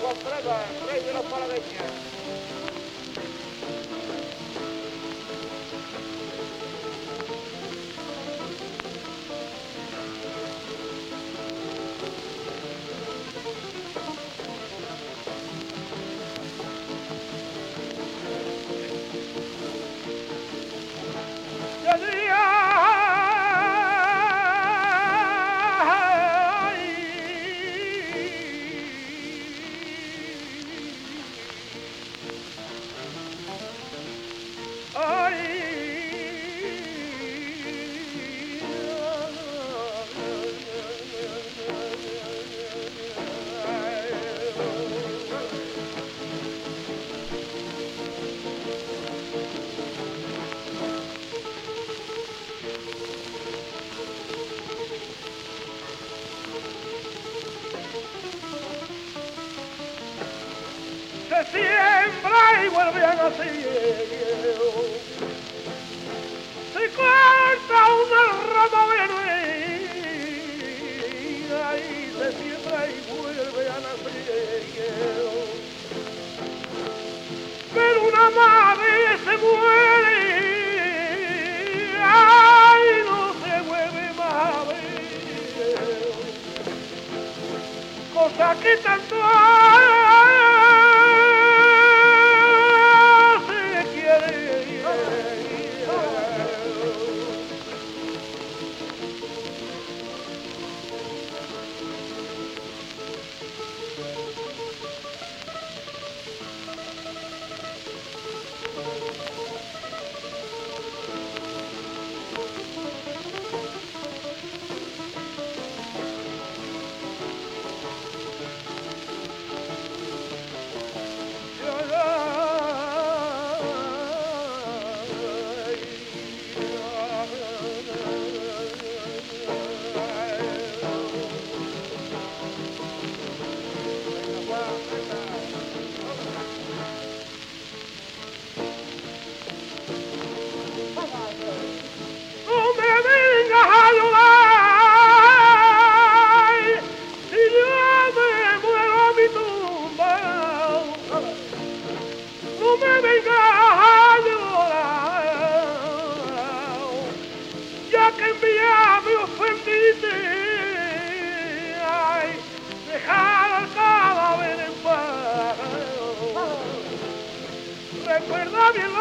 qua, qua, prego, prego la palagna. Paradeñas. siembra y vuelve a nacer. Se corta una rama verde y se siembra y vuelve a nacer. Pero una madre se muere, ay, no se vuelve madre. Cosa que tanto Recuerda bien